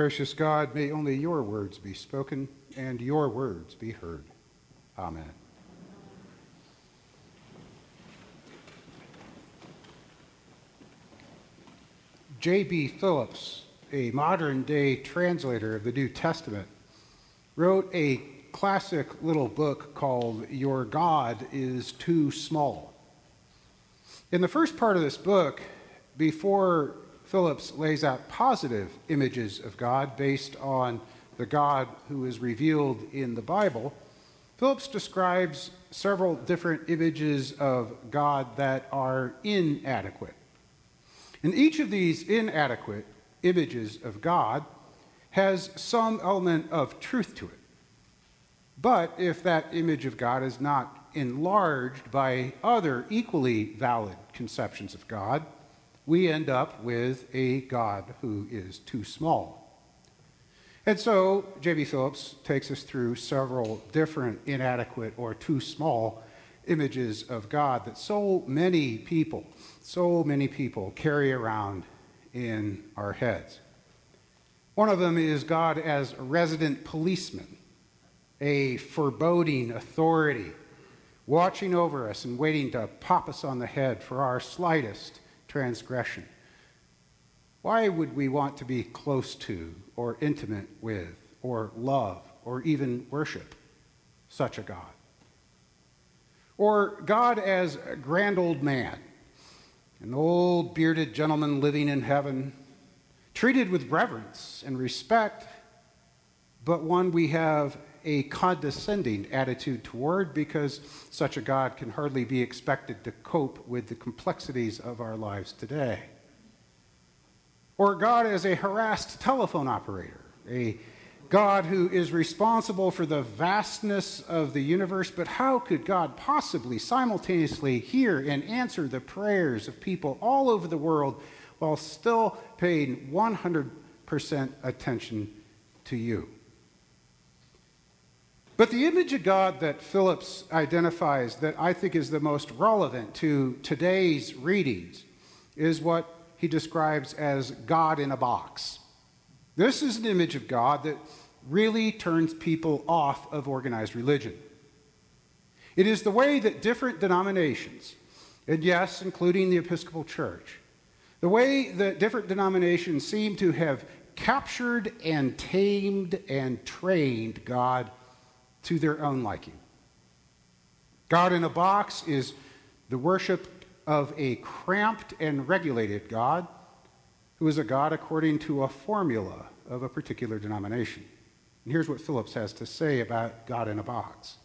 Gracious God, may only your words be spoken and your words be heard. Amen. J.B. Phillips, a modern day translator of the New Testament, wrote a classic little book called Your God is Too Small. In the first part of this book, before Phillips lays out positive images of God based on the God who is revealed in the Bible, Phillips describes several different images of God that are inadequate. And each of these inadequate images of God has some element of truth to it. But if that image of God is not enlarged by other equally valid conceptions of God, we end up with a God who is too small. And so J.B. Phillips takes us through several different inadequate or too small images of God that so many people, so many people carry around in our heads. One of them is God as a resident policeman, a foreboding authority, watching over us and waiting to pop us on the head for our slightest transgression. Why would we want to be close to, or intimate with, or love, or even worship such a God? Or God as a grand old man, an old bearded gentleman living in heaven, treated with reverence and respect, but one we have a condescending attitude toward because such a God can hardly be expected to cope with the complexities of our lives today. Or God as a harassed telephone operator, a God who is responsible for the vastness of the universe, but how could God possibly simultaneously hear and answer the prayers of people all over the world while still paying 100% attention to you? But the image of God that Phillips identifies that I think is the most relevant to today's readings is what he describes as God in a box. This is an image of God that really turns people off of organized religion. It is the way that different denominations, and yes, including the Episcopal Church, the way that different denominations seem to have captured and tamed and trained God to their own liking. God in a box is the worship of a cramped and regulated God who is a God according to a formula of a particular denomination. And here's what Phillips has to say about God in a box.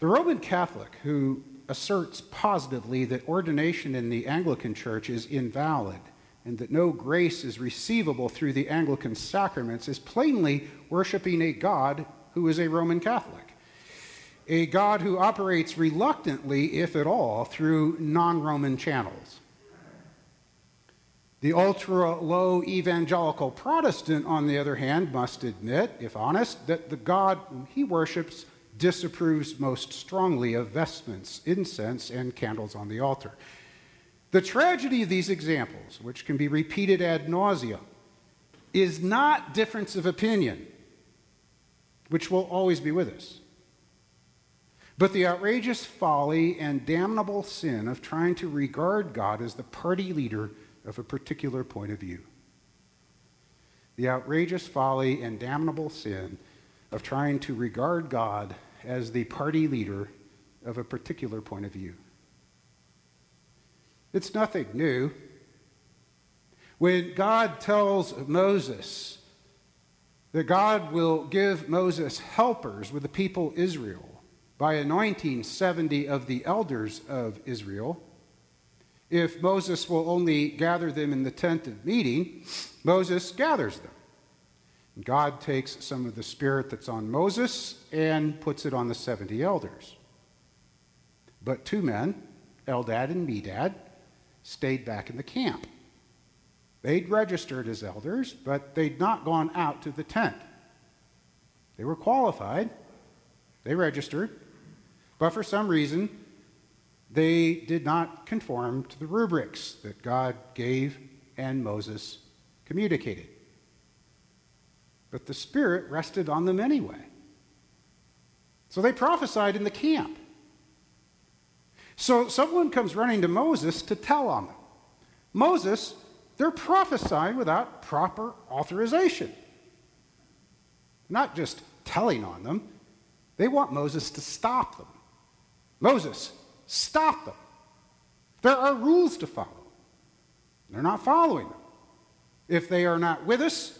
The Roman Catholic who asserts positively that ordination in the Anglican Church is invalid and that no grace is receivable through the Anglican sacraments is plainly worshiping a God who is a Roman Catholic, a God who operates reluctantly, if at all, through non Roman channels. The ultra low evangelical Protestant, on the other hand, must admit, if honest, that the God he worships disapproves most strongly of vestments, incense, and candles on the altar. The tragedy of these examples, which can be repeated ad nauseum, is not difference of opinion, which will always be with us, but the outrageous folly and damnable sin of trying to regard God as the party leader of a particular point of view. The outrageous folly and damnable sin of trying to regard God as the party leader of a particular point of view. It's nothing new. When God tells Moses that God will give Moses helpers with the people Israel by anointing 70 of the elders of Israel, if Moses will only gather them in the tent of meeting, Moses gathers them. God takes some of the spirit that's on Moses and puts it on the 70 elders. But two men, Eldad and Medad, stayed back in the camp. They'd registered as elders, but they'd not gone out to the tent. They were qualified, they registered, but for some reason, they did not conform to the rubrics that God gave and Moses communicated. but the Spirit rested on them anyway. So they prophesied in the camp. So someone comes running to Moses to tell on them. Moses, they're prophesying without proper authorization. Not just telling on them, they want Moses to stop them. Moses, stop them. There are rules to follow. They're not following them. If they are not with us,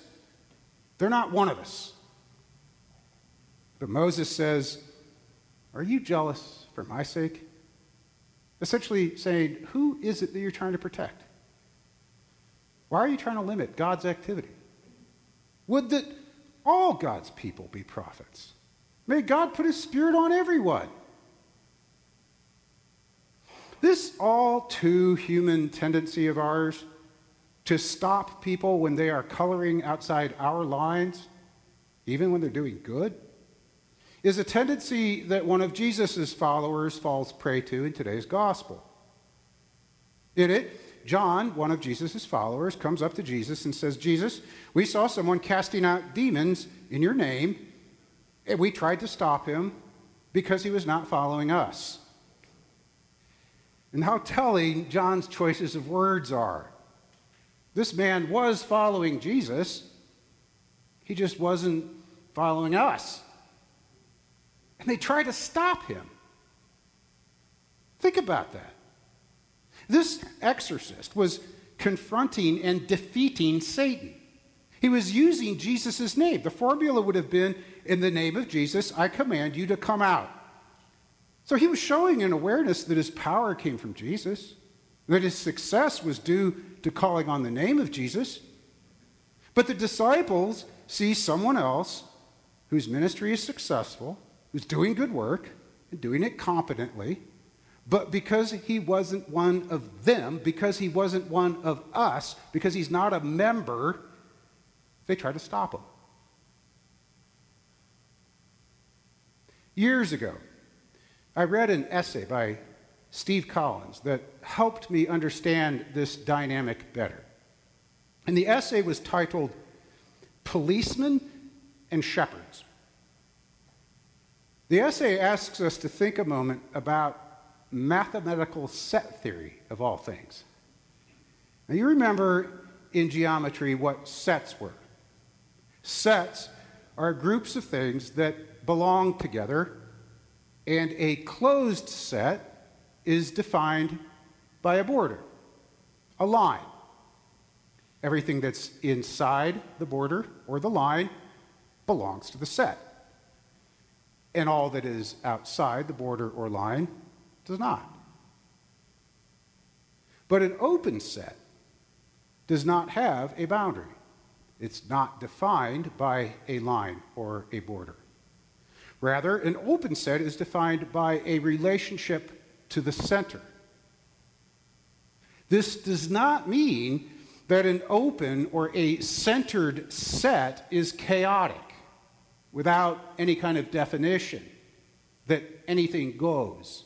they're not one of us. But Moses says, Are you jealous for my sake? Essentially saying, Who is it that you're trying to protect? Why are you trying to limit God's activity? Would that all God's people be prophets? May God put his spirit on everyone. This all too human tendency of ours to stop people when they are coloring outside our lines, even when they're doing good, is a tendency that one of Jesus' followers falls prey to in today's gospel. In it, John, one of Jesus' followers, comes up to Jesus and says, Jesus, we saw someone casting out demons in your name, and we tried to stop him because he was not following us. And how telling John's choices of words are. This man was following Jesus, he just wasn't following us. And they tried to stop him. Think about that. This exorcist was confronting and defeating Satan. He was using Jesus' name. The formula would have been In the name of Jesus, I command you to come out. So he was showing an awareness that his power came from Jesus, that his success was due to calling on the name of Jesus. But the disciples see someone else whose ministry is successful, who's doing good work and doing it competently, but because he wasn't one of them, because he wasn't one of us, because he's not a member, they try to stop him. Years ago, I read an essay by Steve Collins that helped me understand this dynamic better. And the essay was titled Policemen and Shepherds. The essay asks us to think a moment about mathematical set theory of all things. Now, you remember in geometry what sets were. Sets are groups of things that belong together, and a closed set is defined by a border, a line. Everything that's inside the border or the line belongs to the set. And all that is outside the border or line does not. But an open set does not have a boundary. It's not defined by a line or a border. Rather, an open set is defined by a relationship to the center. This does not mean that an open or a centered set is chaotic without any kind of definition, that anything goes.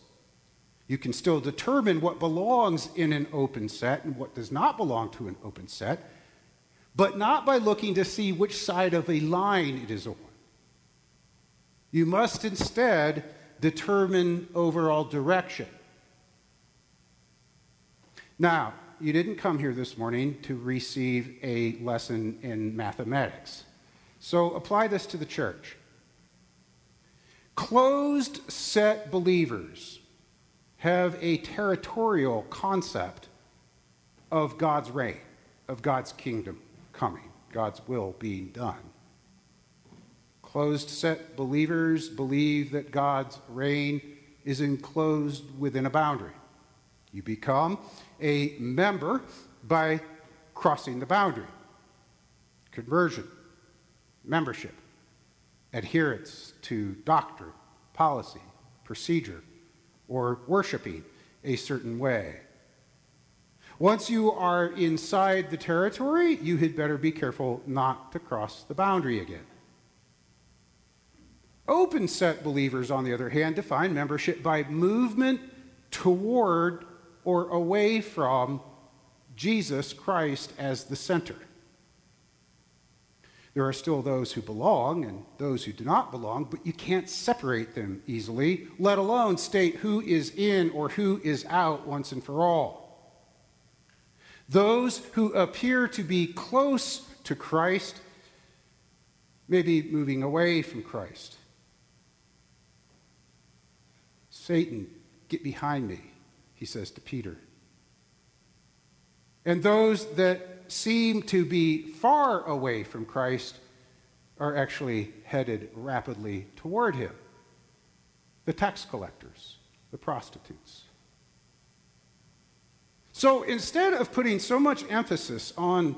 You can still determine what belongs in an open set and what does not belong to an open set, but not by looking to see which side of a line it is on. You must instead determine overall direction. Now, you didn't come here this morning to receive a lesson in mathematics. So apply this to the church. Closed set believers have a territorial concept of God's reign, of God's kingdom coming, God's will being done. Closed set believers believe that God's reign is enclosed within a boundary. You become a member by crossing the boundary. Conversion, membership, adherence to doctrine, policy, procedure, or worshiping a certain way. Once you are inside the territory, you had better be careful not to cross the boundary again. Open set believers, on the other hand, define membership by movement toward or away from Jesus Christ as the center. There are still those who belong and those who do not belong, but you can't separate them easily, let alone state who is in or who is out once and for all. Those who appear to be close to Christ may be moving away from Christ. Satan, get behind me, he says to Peter. And those that seem to be far away from Christ are actually headed rapidly toward him the tax collectors, the prostitutes. So instead of putting so much emphasis on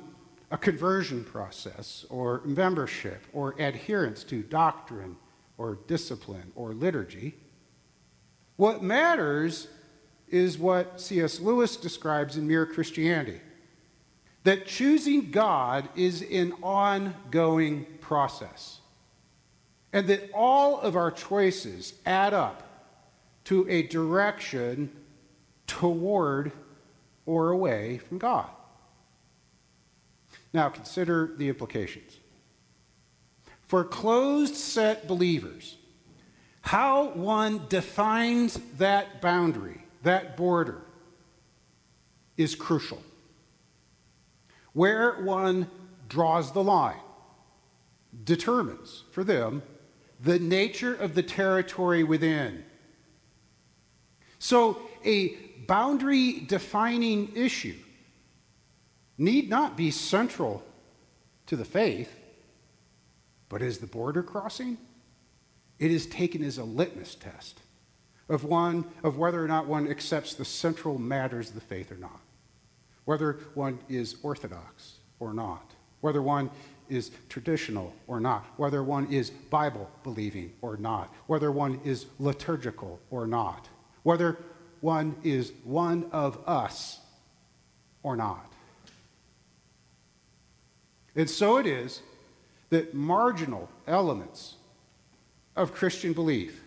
a conversion process or membership or adherence to doctrine or discipline or liturgy, what matters is what C.S. Lewis describes in Mere Christianity that choosing God is an ongoing process, and that all of our choices add up to a direction toward or away from God. Now, consider the implications. For closed set believers, how one defines that boundary, that border, is crucial where one draws the line determines for them the nature of the territory within. So, a boundary defining issue need not be central to the faith, but is the border crossing? It is taken as a litmus test of one of whether or not one accepts the central matters of the faith or not whether one is orthodox or not, whether one is traditional or not, whether one is Bible believing or not, whether one is liturgical or not, whether one is one of us or not. And so it is that marginal elements of Christian belief,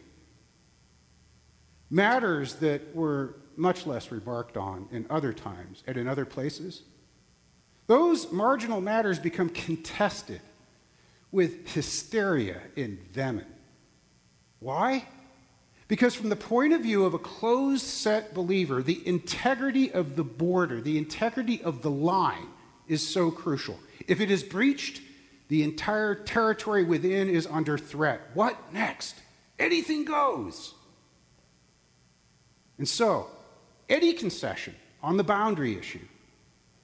matters that were much less remarked on in other times and in other places, those marginal matters become contested with hysteria and venom. Why? Because, from the point of view of a closed set believer, the integrity of the border, the integrity of the line is so crucial. If it is breached, the entire territory within is under threat. What next? Anything goes. And so, any concession on the boundary issue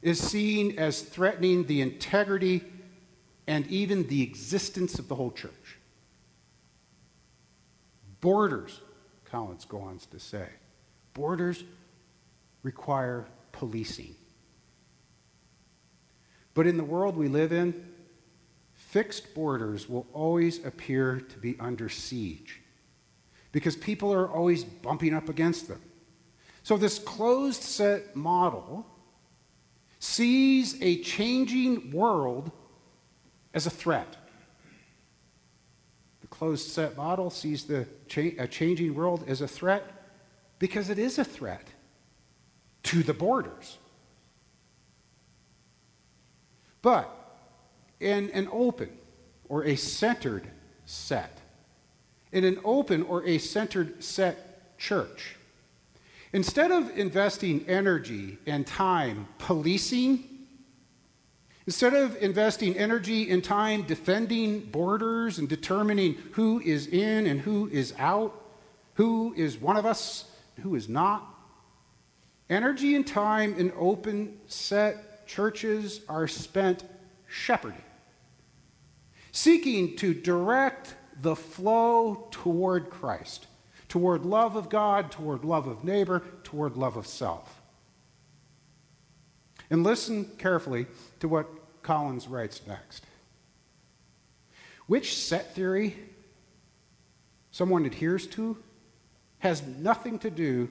is seen as threatening the integrity and even the existence of the whole church. Borders, Collins goes on to say, borders require policing. But in the world we live in, fixed borders will always appear to be under siege because people are always bumping up against them. So, this closed set model sees a changing world as a threat. The closed set model sees the cha- a changing world as a threat because it is a threat to the borders. But in an open or a centered set, in an open or a centered set church, Instead of investing energy and time policing, instead of investing energy and time defending borders and determining who is in and who is out, who is one of us, who is not, energy and time in open set churches are spent shepherding, seeking to direct the flow toward Christ toward love of God, toward love of neighbor, toward love of self. And listen carefully to what Collins writes next. Which set theory someone adheres to has nothing to do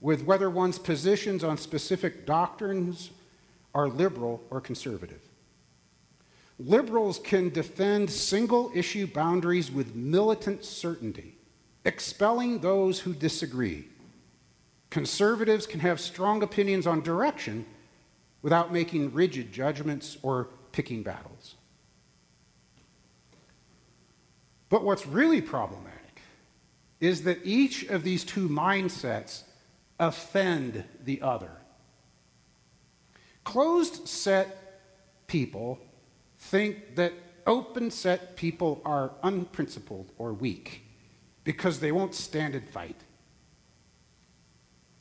with whether one's positions on specific doctrines are liberal or conservative. Liberals can defend single issue boundaries with militant certainty expelling those who disagree. Conservatives can have strong opinions on direction without making rigid judgments or picking battles. But what's really problematic is that each of these two mindsets offend the other. Closed set people think that open set people are unprincipled or weak because they won't stand and fight.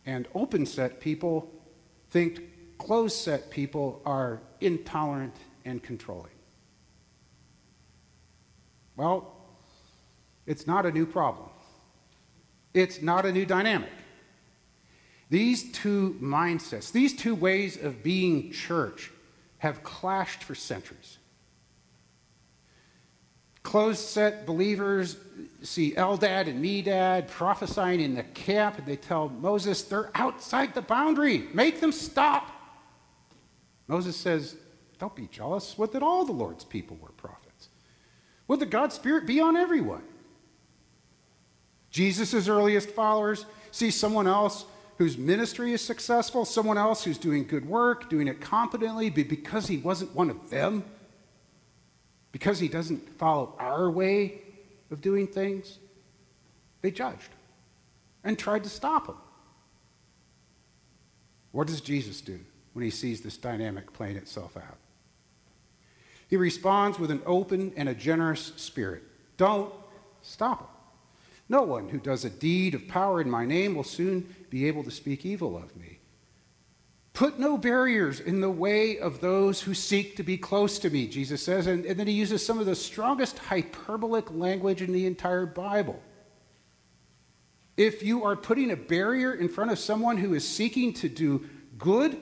And open set people think closed set people are intolerant and controlling. Well, it's not a new problem. It's not a new dynamic. These two mindsets, these two ways of being church, have clashed for centuries. Closed set believers see Eldad and Medad prophesying in the camp, and they tell Moses, they're outside the boundary. Make them stop. Moses says, Don't be jealous. Would that all the Lord's people were prophets? Would that God's Spirit be on everyone? Jesus' earliest followers see someone else whose ministry is successful, someone else who's doing good work, doing it competently, but because he wasn't one of them, because he doesn't follow our way of doing things, they judged and tried to stop him. What does Jesus do when he sees this dynamic playing itself out? He responds with an open and a generous spirit. Don't stop him. No one who does a deed of power in my name will soon be able to speak evil of me. Put no barriers in the way of those who seek to be close to me, Jesus says. And, and, then he uses some of the strongest hyperbolic language in the entire Bible. If you are putting a barrier in front of someone who is seeking to do good,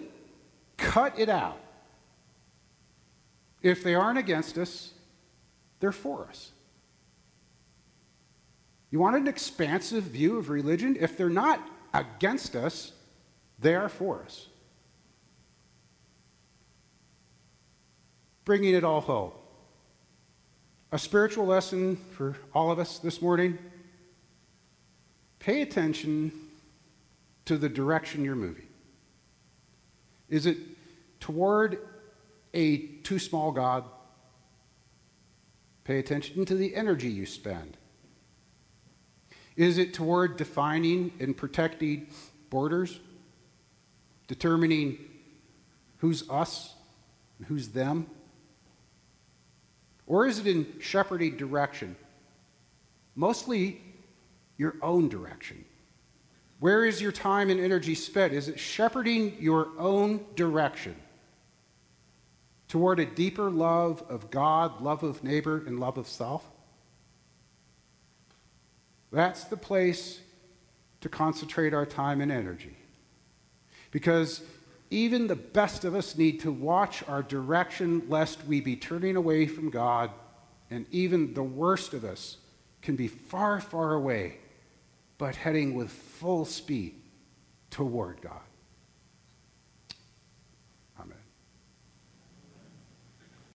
cut it out. If they aren't against us, they're for us. You want an expansive view of religion? If they're not against us, they are for us. Bringing it all home. A spiritual lesson for all of us this morning pay attention to the direction you're moving. Is it toward a too small God? Pay attention to the energy you spend. Is it toward defining and protecting borders? Determining who's us and who's them? Or is it in shepherding direction? Mostly your own direction. Where is your time and energy spent? Is it shepherding your own direction toward a deeper love of God, love of neighbor, and love of self? That's the place to concentrate our time and energy. Because even the best of us need to watch our direction lest we be turning away from God, and even the worst of us can be far, far away, but heading with full speed toward God.